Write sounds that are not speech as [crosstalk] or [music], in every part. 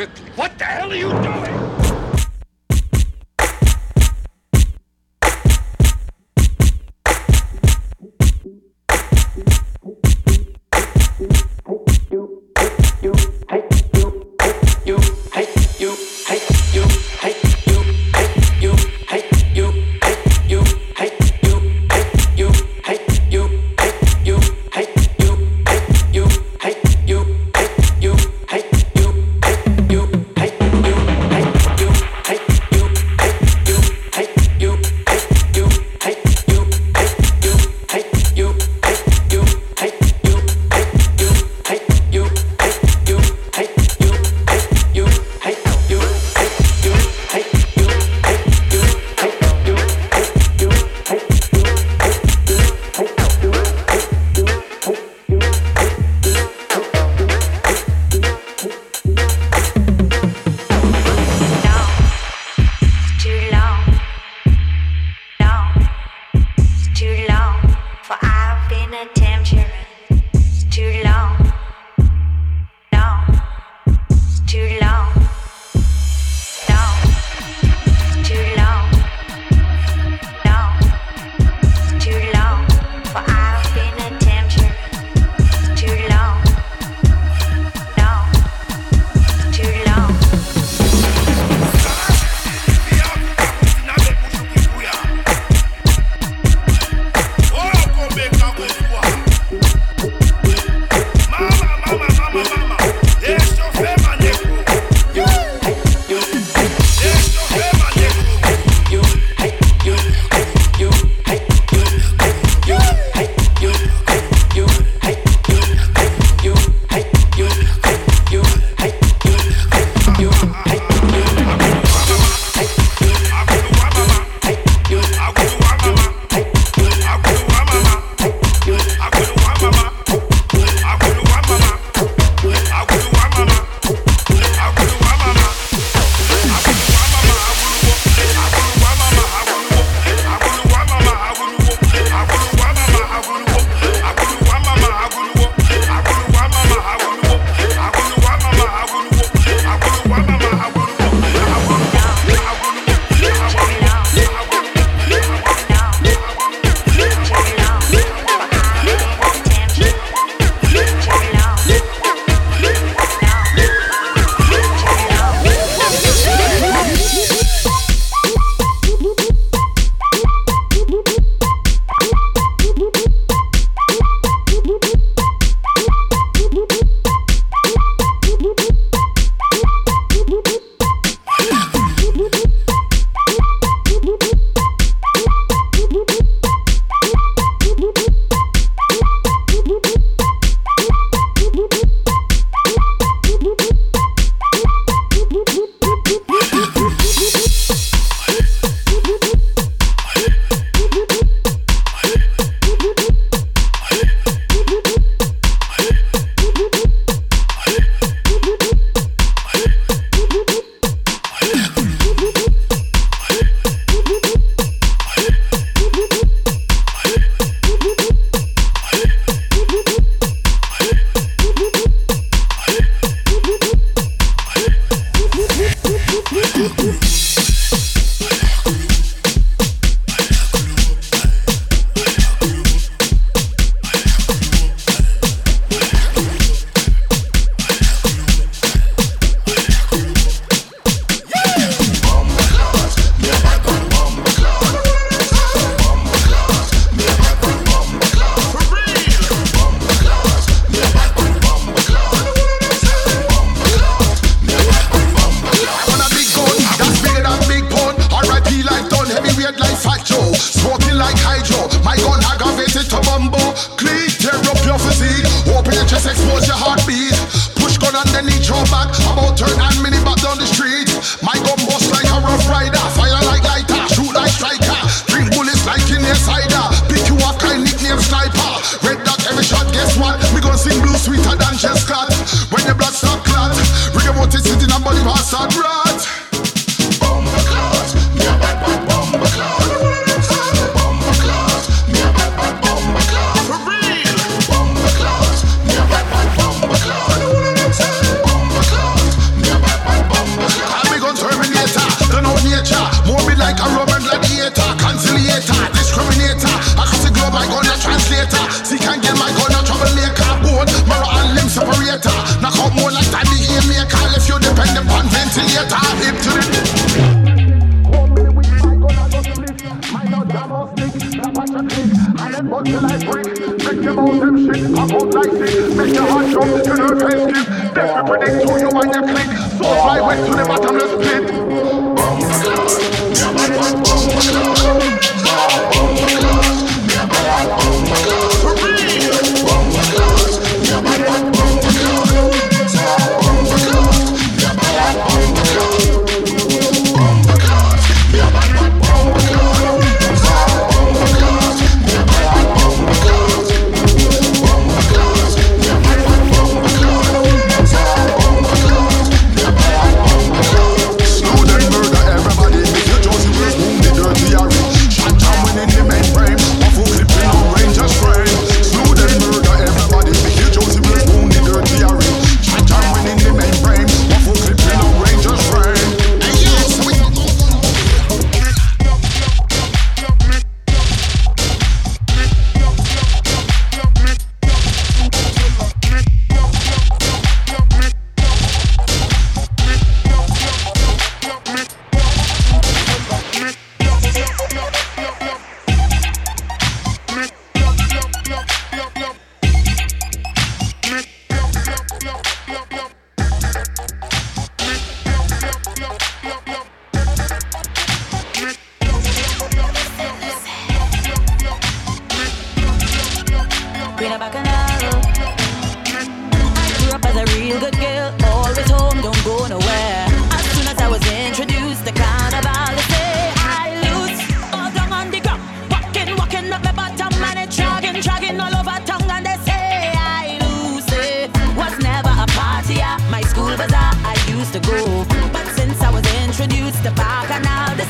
Ripley, what the hell are you doing?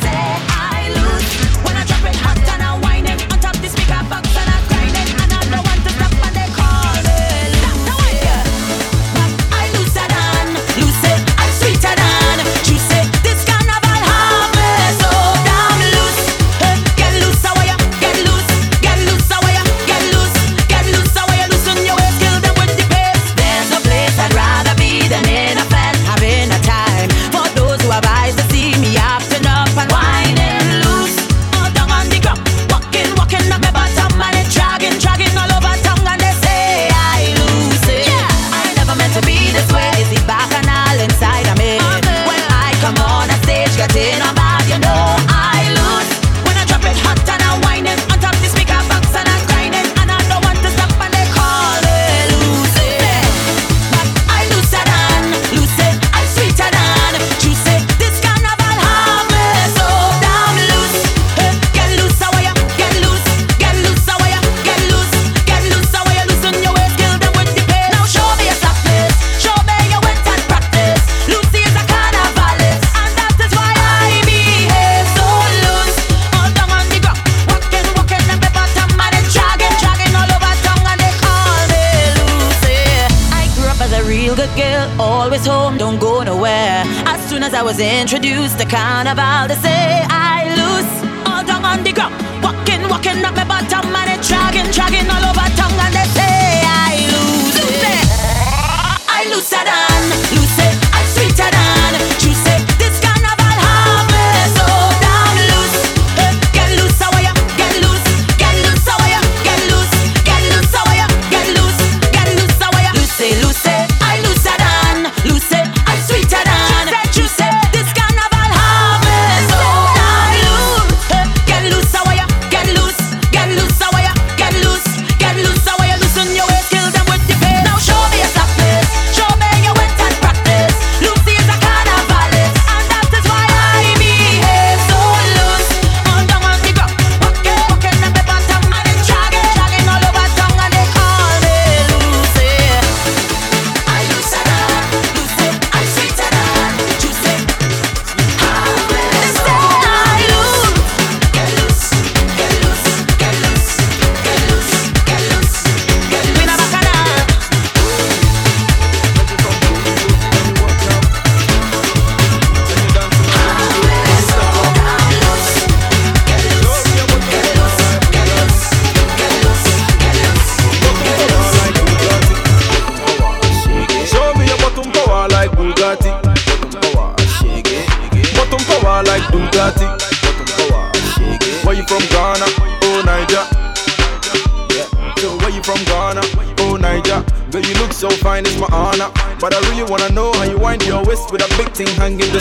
say I lose.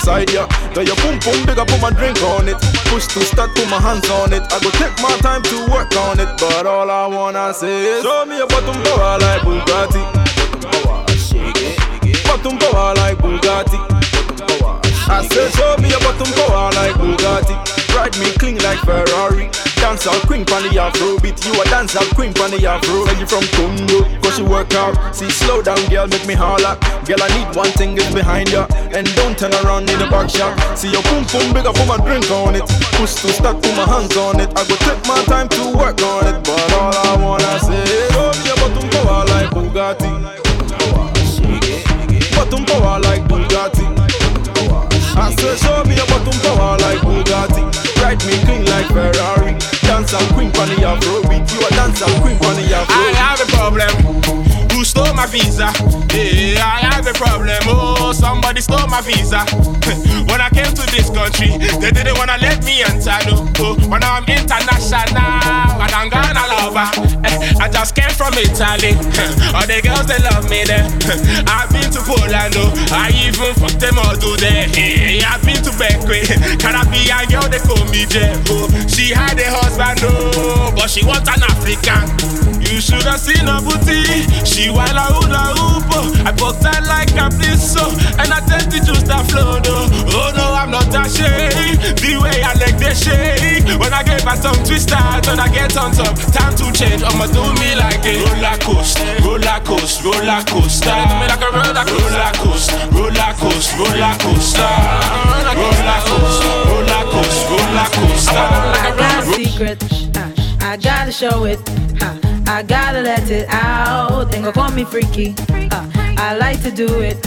Hanging beside you. Got your boom boom put my drink on it. Push to start, put my hands on it. I go take my time to work on it. But all I wanna say is, show me a bottom power like Bugatti. Bottom power, shake it. Bottom power like Bugatti. I say, show me a bottom power like Bugatti. Ride me clean like Ferrari. Dancehall queen pon the afro beat. You a dancehall queen pon the afro. Say you from Congo, cause you work out. See, slow down, girl, make me holler. Girl, I need one thing is behind ya. And don't turn around in the back shop. See your boom boom big, I put my drink on it. Push to start, put my hands on it. I go take my time to work on it. But all I wanna say is, oh, a bottom power like Bugatti. Bottom power like Bugatti. I say, show me a bottom power like Bugatti. Ride me clean like Ferrari. Dance and queen pon the afro beat. You a dance and queen pon the afro. I have a problem. Stole my visa? Yeah, I have a problem. Oh, somebody stole my visa. [laughs] when I came to this country, they didn't wanna let me enter. No, oh, but now I'm international. And I'm gonna lover. Eh, [laughs] I just came from Italy. [laughs] All the girls they love me there. I've been to Poland. Oh, I even fucked them all do there. Yeah, I've been to Berkeley. Caribbean girl they call me Jeff. Oh, she had a husband. Oh, but she want an African. You should have seen her booty. She while I hula hoop. oh. I boxed her like a blisso. And I tend to choose that flow. No. Oh no, I'm not ashamed. The way I like the shake. When I get my tongue twisted, when I get on top, time to change. I'ma do me like a roller coaster, roller coaster, roller coaster. Do me like a roller coaster, roller coaster, roller coaster, roller coaster, roller coaster, roller coaster, roller I got a coaster. secret. uh, I gotta show it. I gotta let it out. Think call me freaky. uh, I like to do it.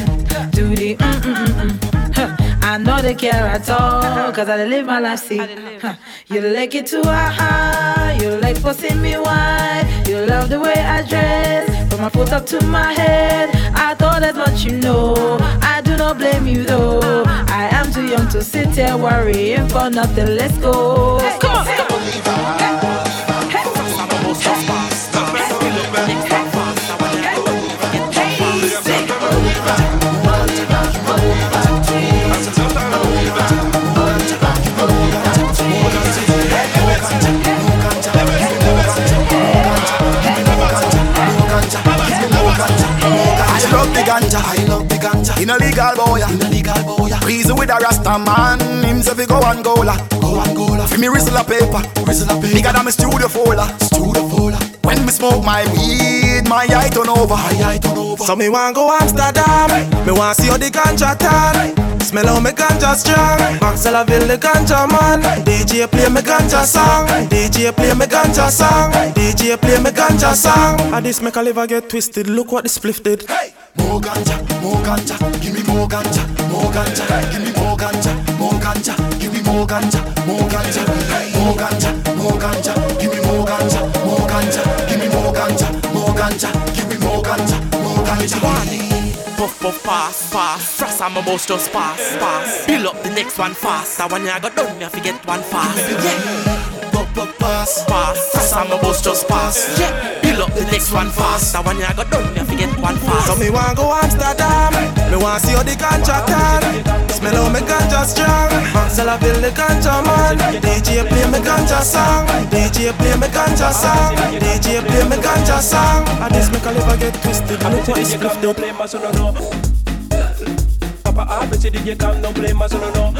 Do the mm mm mm mm. huh. I know they care at all. Cause I live my life, see. huh. You like it too high. You like forcing me wide. You love the way I dress. From my foot up to my head. I thought that's what you know. I do not blame you though. I am too young to sit here worrying for nothing. Let's go. Come on, come on. I legal boy, in a legal. A with a rasta man, he go Angola, go Angola. Fi me whistle a paper, whistle a paper. Bigger than me studio folder, studio me smoke my weed, my eye turn over, my eye turn over. So me want go Amsterdam. Me want see how the ganja tan. Smell how me ganja strong. Maxellaville the ganja man. DJ play me ganja song. DJ play me ganja song. DJ play me ganja song. And this make a liver get twisted. Look what this spliff did. Hey, more ganja, more ganja, give me more ganja, more ganja, give me more ganja, more ganja, give me more ganja, more ganja, more ganja, more ganja, give me more ganja, more ganja, ganja, give me more ganja, more ganja. Puff puff pass pass. Frost and my boss just pass pass. Build up the next one fast. That one I got done me I forget one fast. Yeah. Pop, pass. Pass. Frost and my boss just pass. Yeah. Build up the next one fast. That one I got done me forget one fast. So me want go Amsterdam. Me want see how the ganja tan. Smell how me ganja strong. Maxellaville the ganja man. DJ play me ganja song. DJ play me ganja song. DJ play me ganja song. And this make a liver get twisted. Look what the spliff did play ma solo no Papa ABC DJ come no play ma solo no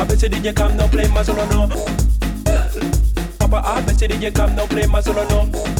ABC DJ come no play ma solo no Papa ABC DJ come no play ma solo no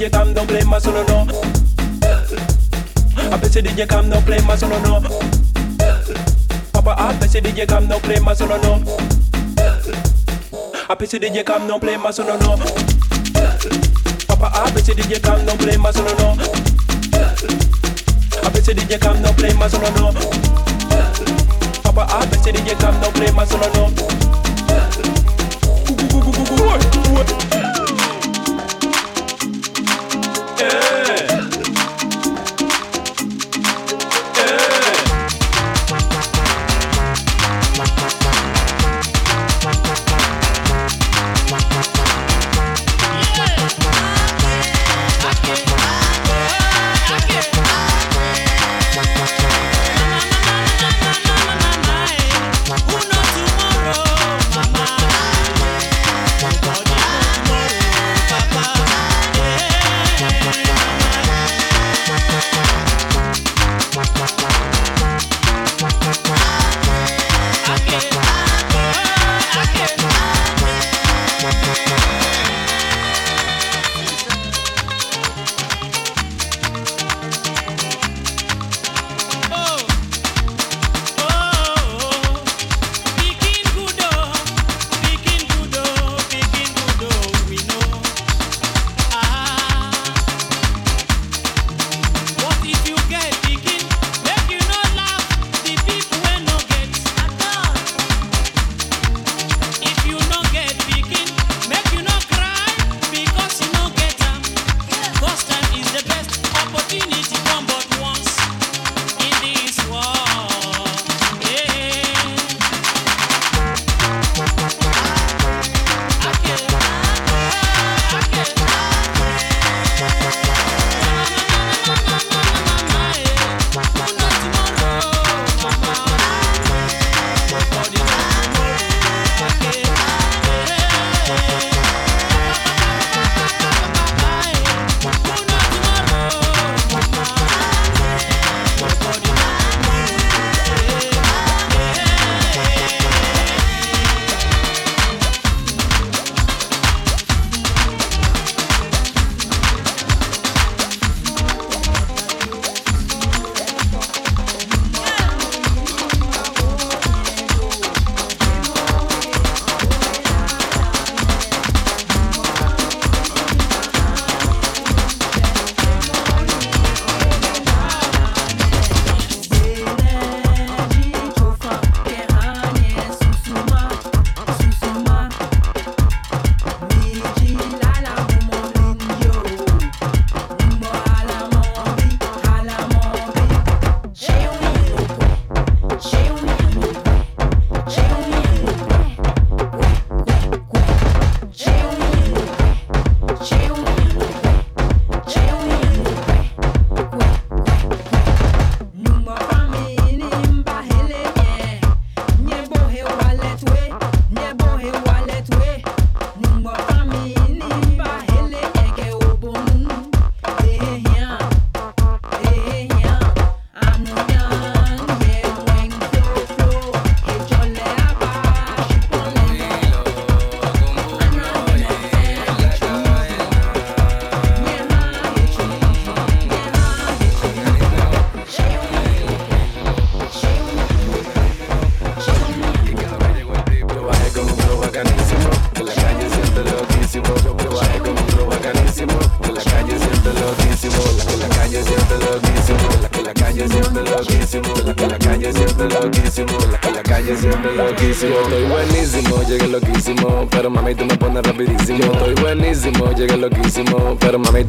DJ come don't play my solo no Appreciate DJ come don't play my solo no Papa appreciate DJ come don't play my solo no I pity DJ come no play my son no. Papa, I pity DJ come no play my son no. I pity DJ come no play my son no. Papa, I pity DJ come no play my son no no. Yeah.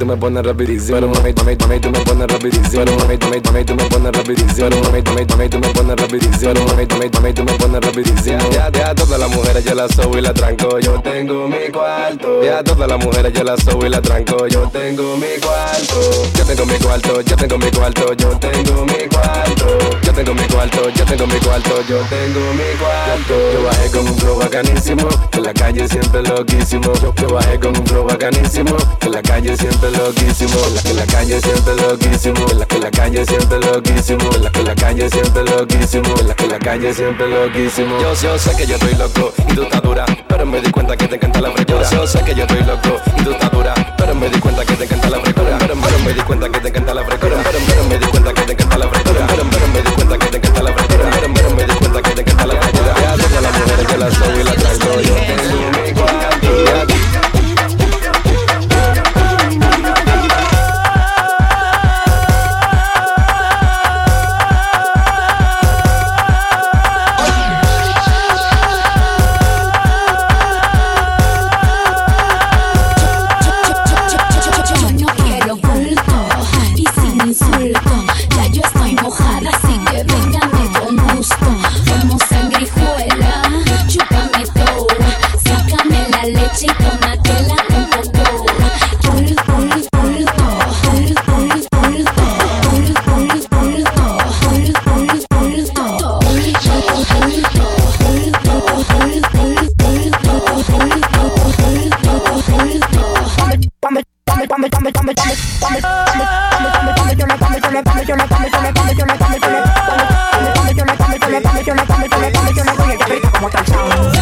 Tú me pones rapidísimo. Me me me me. Ya, ya, todas las mujeres yo las subo y la tranco. Yo tengo mi cuarto. Ya, todas las mujeres yo las subo y la tranco. Yo tengo mi cuarto. Yo tengo mi cuarto, yo tengo mi cuarto, yo tengo mi cuarto. Yo tengo mi cuarto, yo tengo mi cuarto, yo tengo mi cuarto. Yo bajé con un flow bacanísimo, en la calle siempre loquísimo. Yo bajé con un flow bacanísimo, en la calle siempre loquísimo. En la, calle siempre loquísimo, en la, calle siempre loquísimo. En la, calle siempre loquísimo, en la, calle siempre loquísimo. Yo, yo sé que yo estoy loco y tú estás dura, pero me di cuenta que te encanta la frescura. Yo, yo sé que yo estoy loco y tú estás dura, pero me di cuenta que te encanta la frescura. Pero, pero me di cuenta que te encanta la frescura. Pero, pero me di cuenta que te encanta la frescura. Pero, pero me di cuenta que te encanta la frescura. Pero, pero me di cuenta que te encanta la frescura. Ya todas las mujeres que las soy one more touchdown.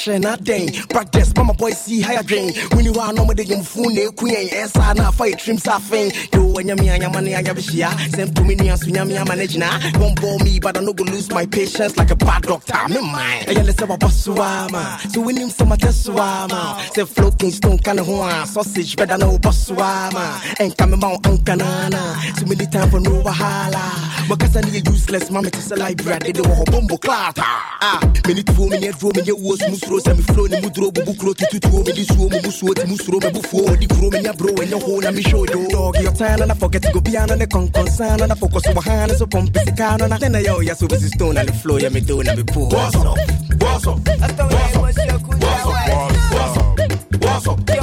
Kyerɛ n'adɛn practice mama boy see how you drain when you are no de yam phone e ku yɛn ɛsa na afa yɛ trim sa afɛn yo ɛnyɛ me anyama ne anya bɛhyia sɛ mpumi ne aso nyame ama no gyina won't bore me but I no go lose my patience like a bad doctor. Me mind. Ɛyɛ ne sɛ wabɔ so ama so wonim sɛ matɛ so ama sɛ flow stone ka ne ho a sausage bɛda na wobɔ so ama ɛnka me ma wo anka nana so many time for no wahala. Makasa ne yɛ useless ma mete sɛ library. Adede wɔ hɔ bombo klata ah meni tuo menyɛ duro menyɛ wuo so mu suro sɛ meflo ne mu duro bubu kuro tututuo mede suo mu mu suo ti mu suro mɛbufuo ɔde kuro menya bro ɛnyɛ ho na mehwɛ yo. Dog your time na forget go piano ne kɔnkɔnsa na focus wɔ ha ne so pɔmpe sika no na nɛ na yɛ ɔyɛ so bɛsi stone na ne flow yɛ me do na me po Boss up, boss up, boss up, boss up, boss up, boss up, boss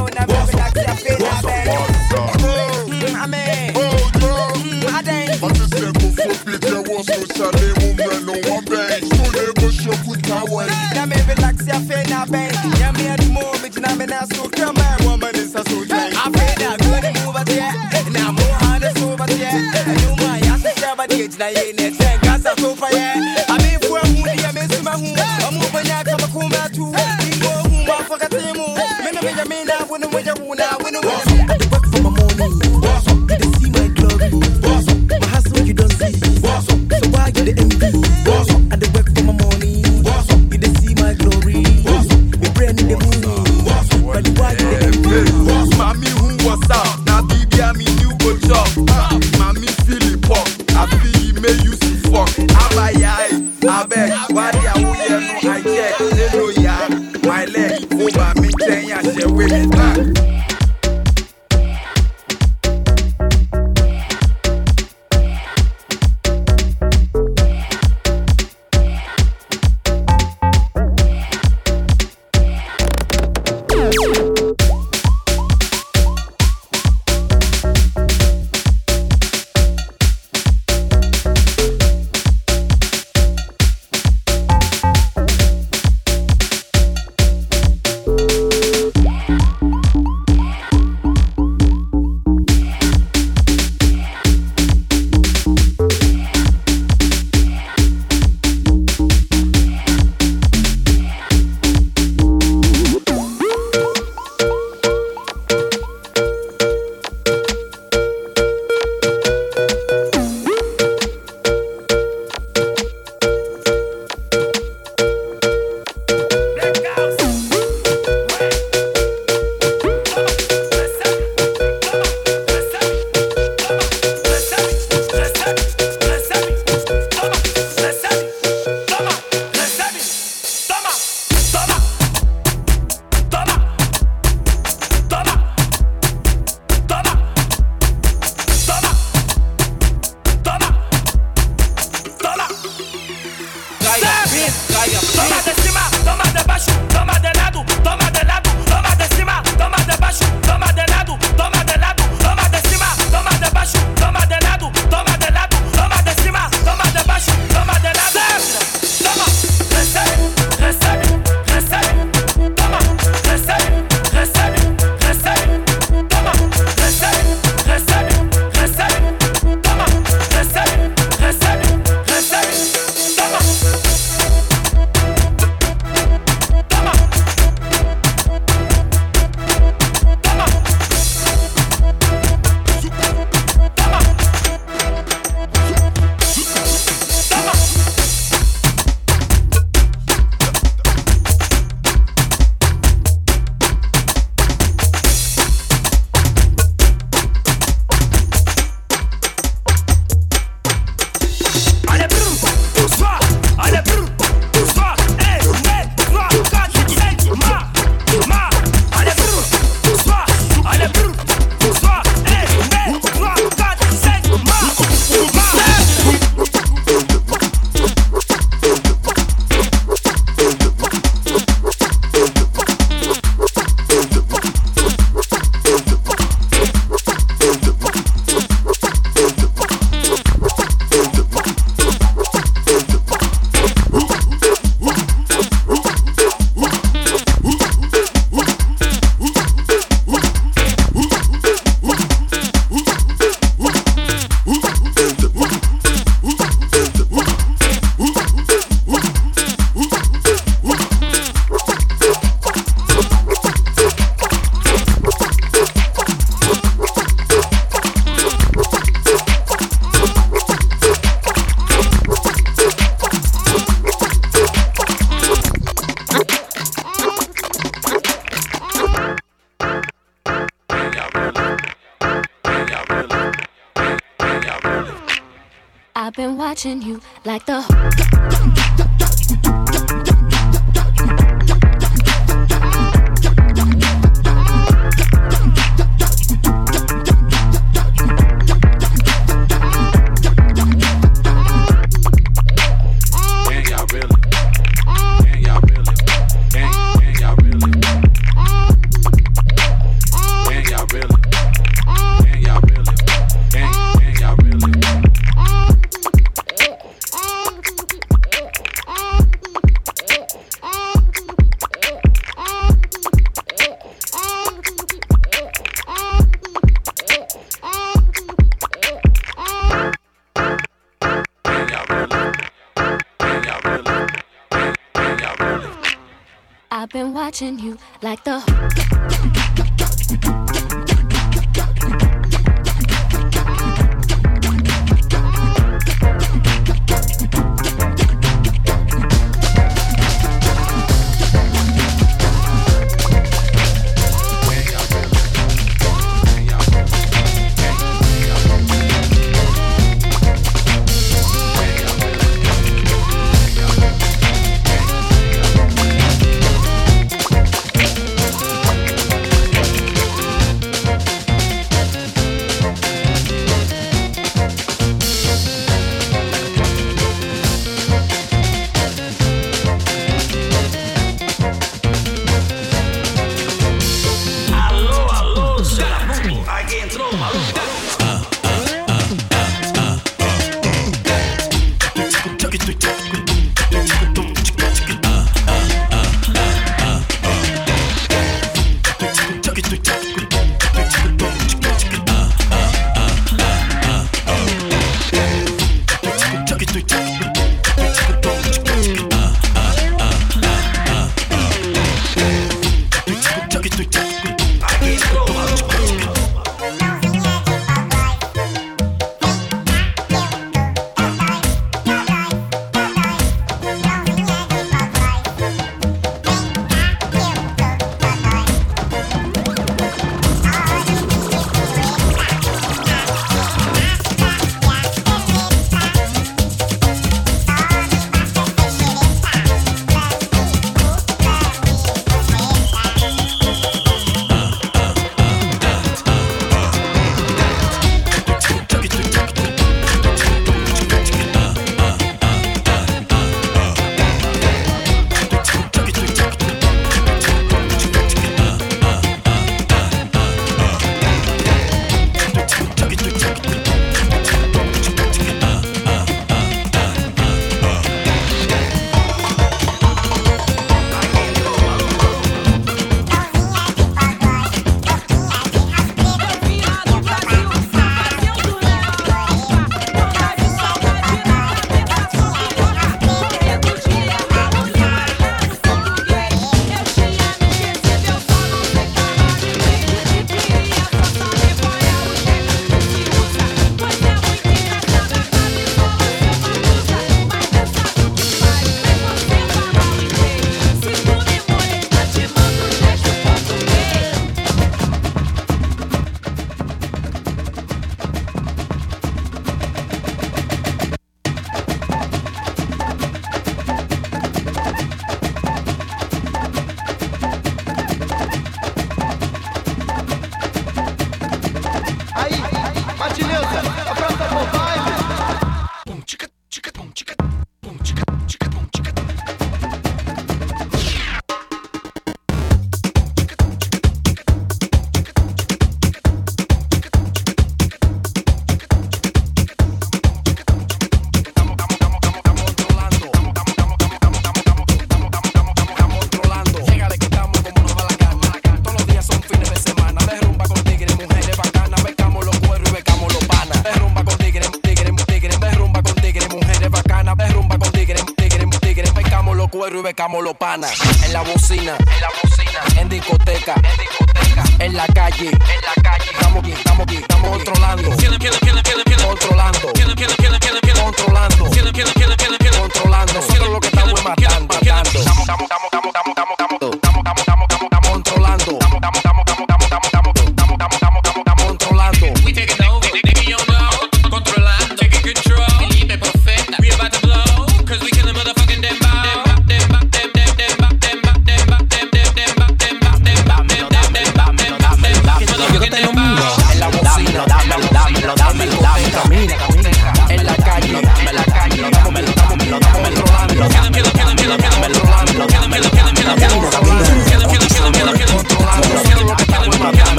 na bang Ya me at mo me na me na so come woman is a na good move at ya Na mo hand is over ya You my ya se ya ba di na ye ne ten gas a so fa I've been watching you like the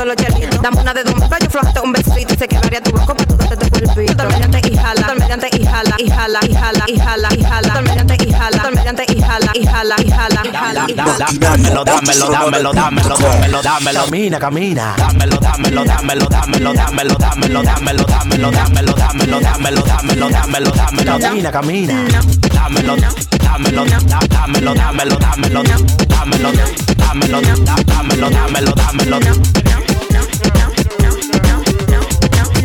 todos los una de dos yo flojate un besito. Y se quedaría tu boca cuerpito. Mediante y jala, mediante y jala, y jala, y jala, y jala, y jala. Total mediante y jala, total mediante y jala, y jala, y jala, y jala, y jala. Dámelo, dámelo, dámelo, dámelo, dámelo, dámelo. Camina, camina. Dámelo, dámelo, dámelo, dámelo, dámelo, dámelo, dámelo, dámelo, dámelo, dámelo, dámelo, dámelo, dámelo, dámelo. Camina, camina. Dámelo, dámelo, dámelo, dámelo, dámelo, dámelo, dámelo, dámelo, dámelo, dámelo.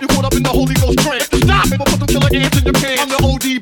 You caught up in the Holy Ghost trance. Stop it, but put the killer ants in your pants. I'm the OD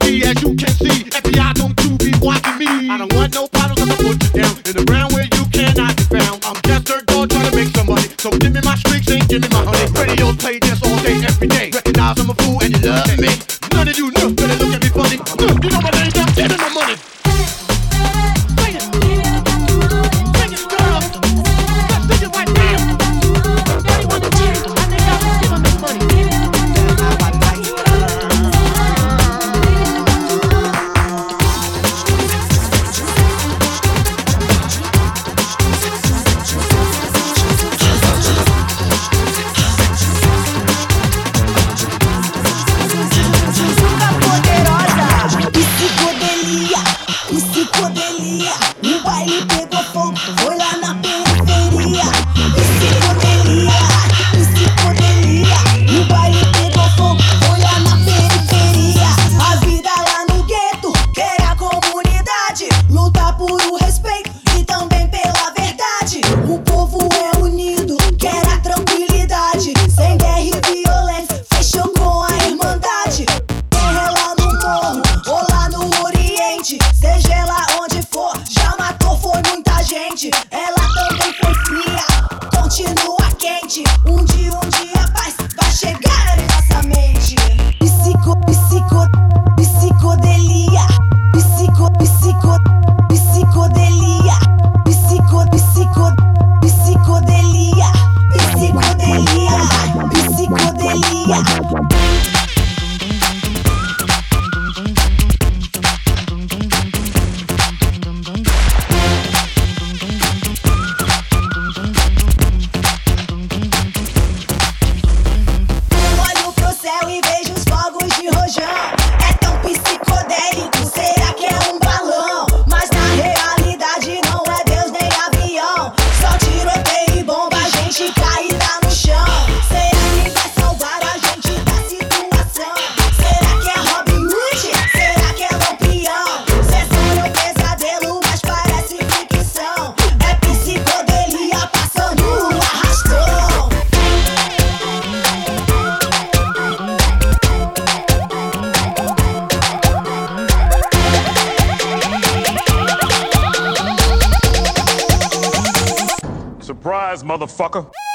motherfucker.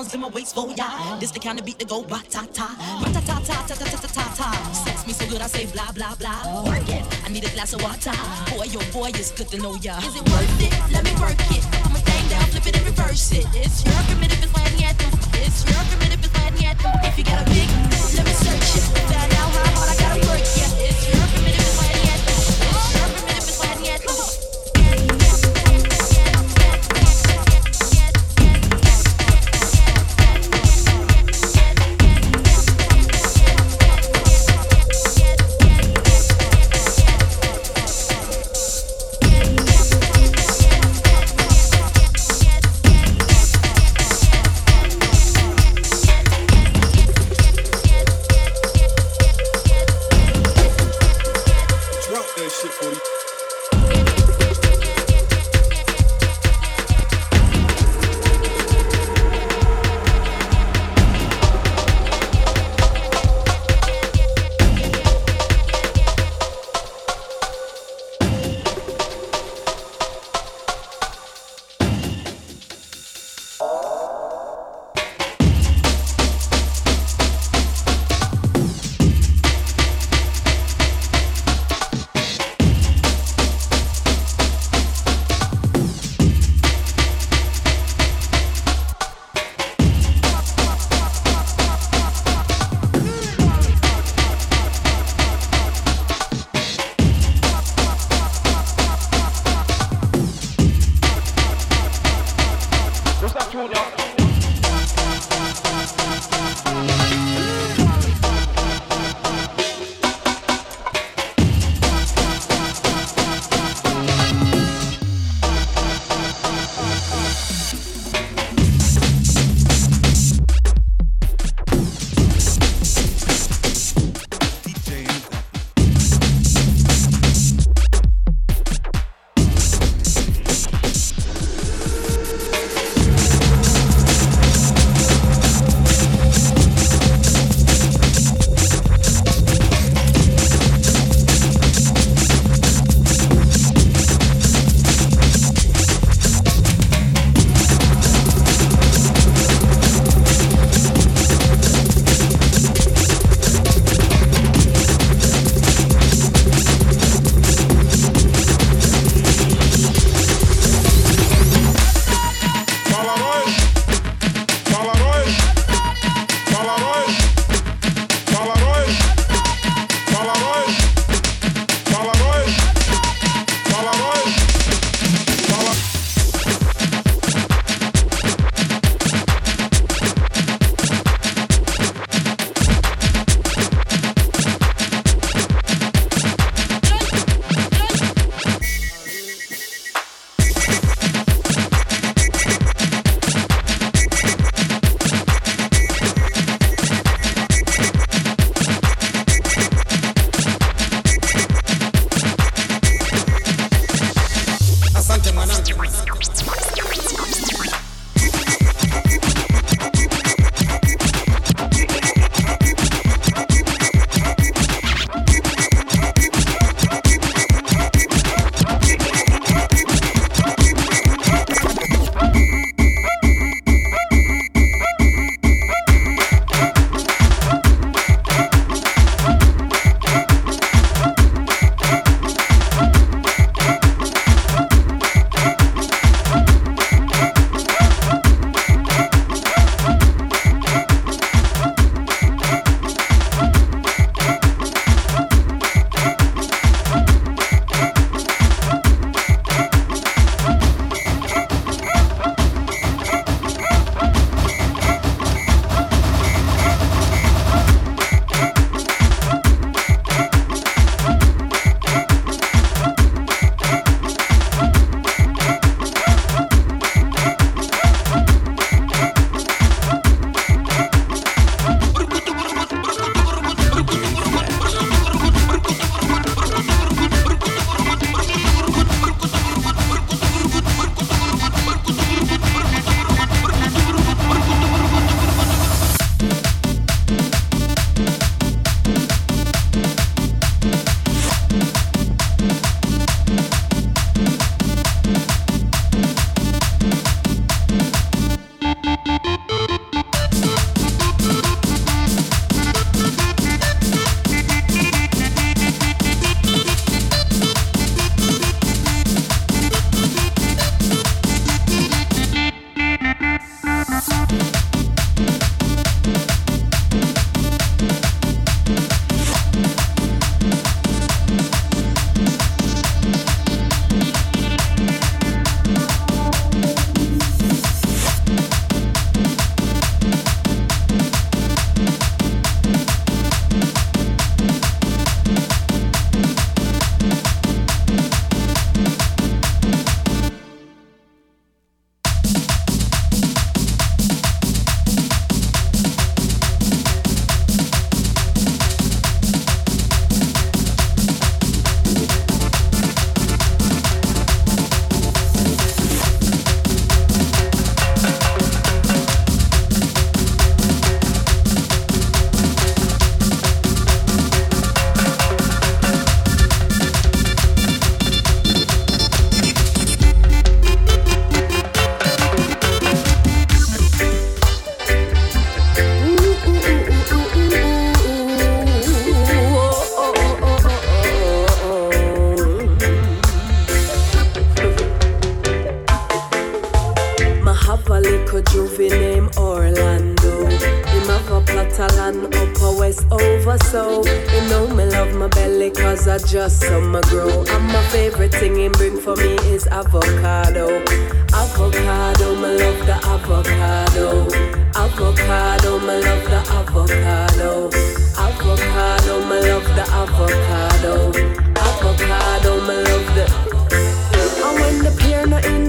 bounce in my waist for ya. This the kind of beat that go ba ta ta, ba ta ta ta ta ta ta ta ta. Sex me so good I say blah blah blah. Work it, I need a glass of water. Boy, your boy, is good to know ya. Is it worth it? Let me work it. I'ma stand down, flip it and reverse it. It's your if it's when you It's your if it's when you If you got a big, let me search it. Find out how hard I gotta work it.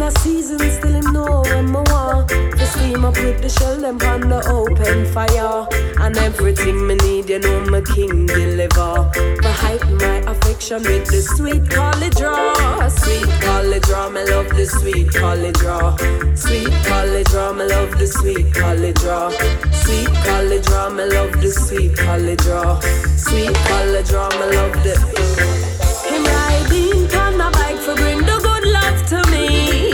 A season, still him know when me want To steam up with the shell, them on the open fire. And everything me need, you know my king deliver. To heighten my affection with the sweet college draw Sweet college draw, me love the sweet college draw Sweet college draw, me love the sweet college draw Sweet college draw, me love the sweet college draw Sweet college draw, me love the him riding on a bike for bring the good love to me.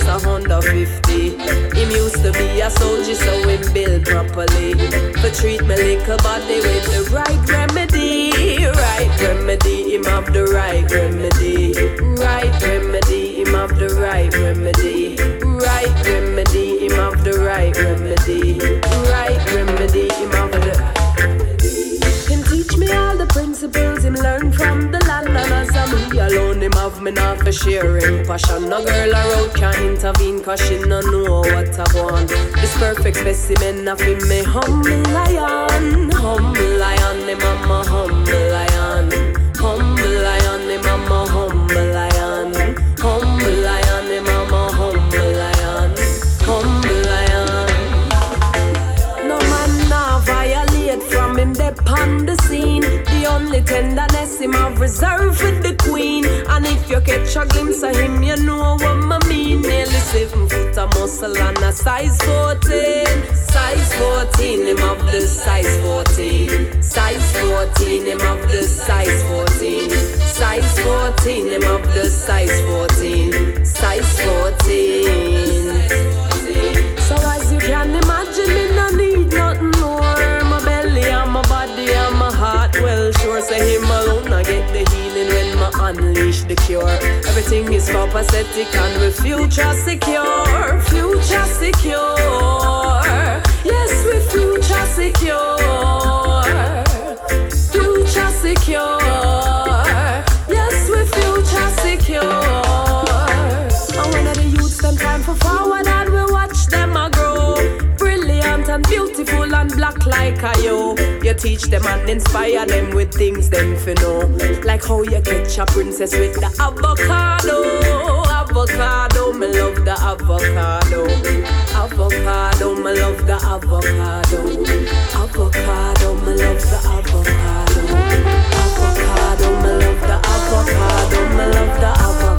Too a Honda 50. Him used to be a soldier, so him built properly. For treat my little body with the right remedy. Right remedy, him have the right remedy. Right remedy, him have the right remedy. Me not for sharing passion. No girl around can intervene cause she no know what I want. This perfect specimen of him me humble lion, humble lion, him I'm humble lion, humble lion, him I'm humble lion, humble lion, him I'm humble lion, humble lion. No man nah violate from him dep on the scene. The only have reserved with the queen. And if you catch a glimpse of him, you know what I mean. Nearly seven foot of muscle and a size 14. Size 14, him have the size 14. Size 14, him have the size 14. Size 14, him have the size 14. Size 14. So as you can imagine, me no need nothing more. My belly and my body and my heart, well sure. Say him alone, unleash. Everything is copacetic and with future secure, future secure. Yes, we future secure, future secure. Yes, we future secure. And when the youths them time for forward and we watch them a grow Brilliant and beautiful and black like a yo You teach them and inspire them with things them fi know. Like how you catch a princess with the avocado. Avocado, me love the avocado. Avocado, me love the avocado. Avocado, me love the avocado. Avocado, me love the avocado. Me love the avocado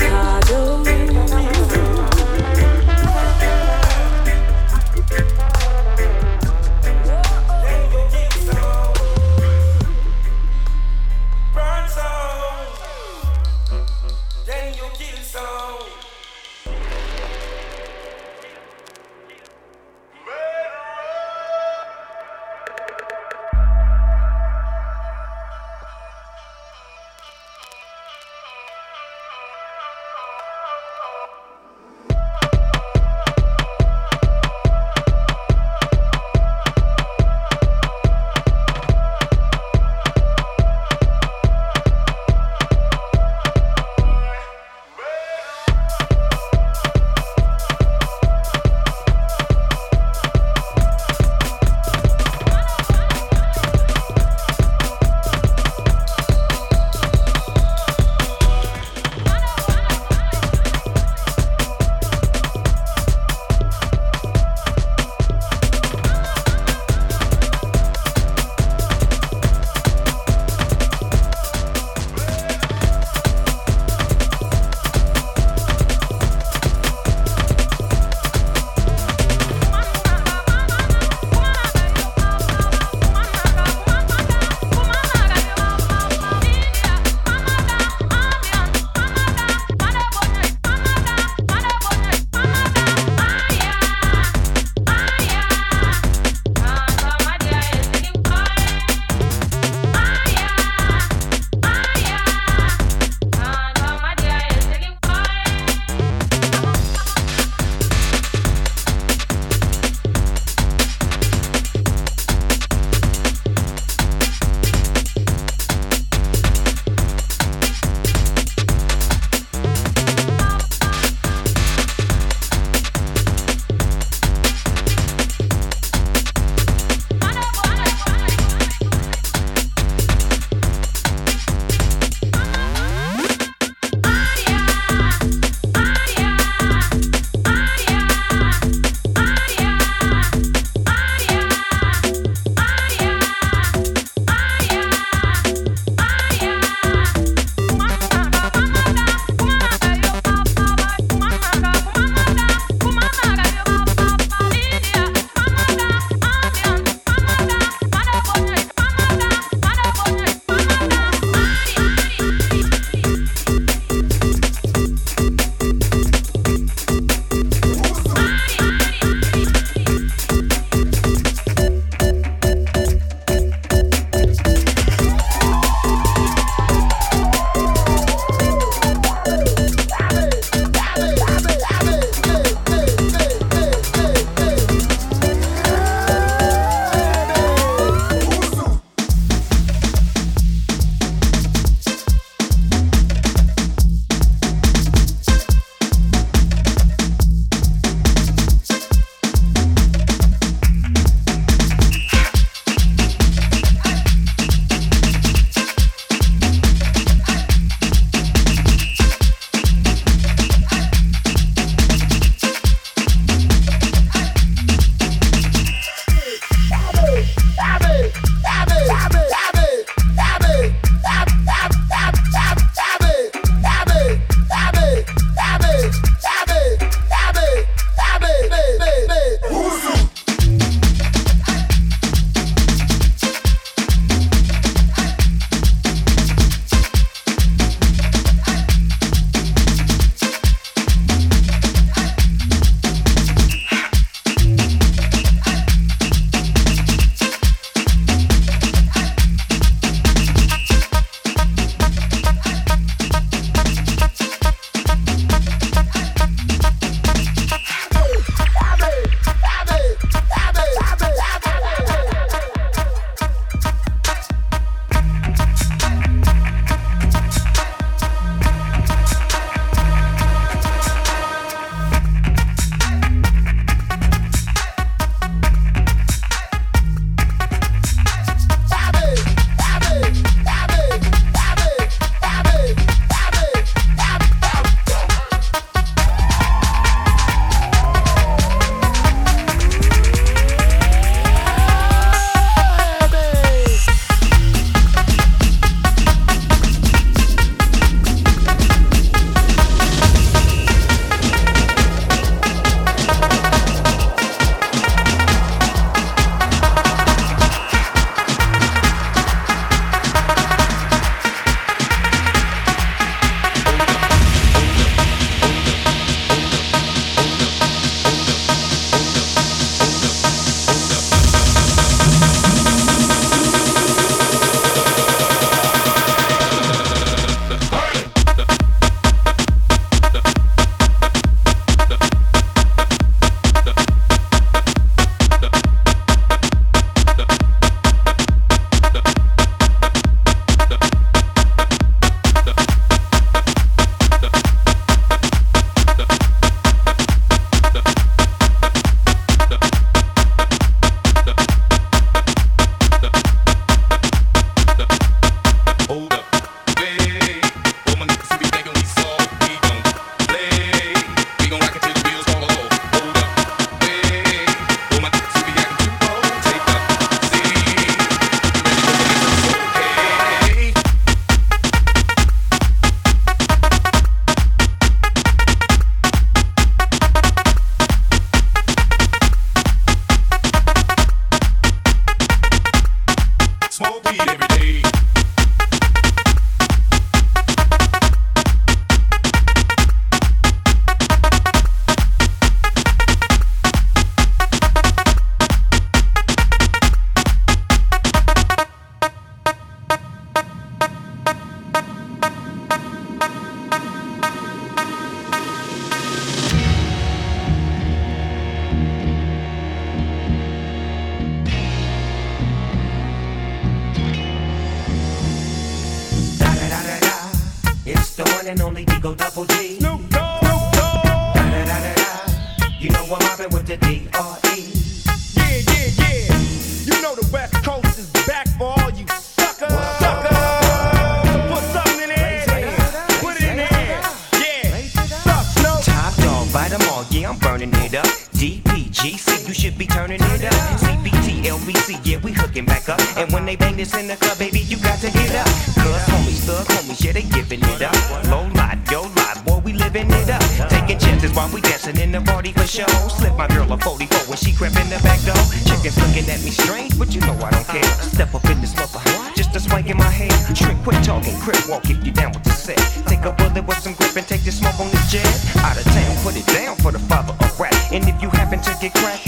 one and only Digo Double G. Snoop Dogg. You know I'm mobbing with the D.R.E. Yeah, yeah, yeah. You know the West Coast is back for all you suckers. Suckers. So put something in there. Put it in there. Yeah. Suck, Snoop. Top dog, bite all, yeah, I'm burning it up. DPGC, you should be turning it up. CBT, LBC, yeah, we hooking back up. And when they bang this in the club, baby, you got to get up. Thug homies, yeah, they giving it up. Low lot, yo lot, boy, we living it up. Taking chances while we dancing in the party for show. Slip my girl a 44 when she crept in the back door. Chickens looking at me strange, but you know I don't care. Step up in this mother, just a swank in my hair. Trick, quit talking, crip walk if you down with the set. Take a bullet with some grip and take the smoke on the jet. Out of town, put it down for the father of rap. And if you happen to get cracked,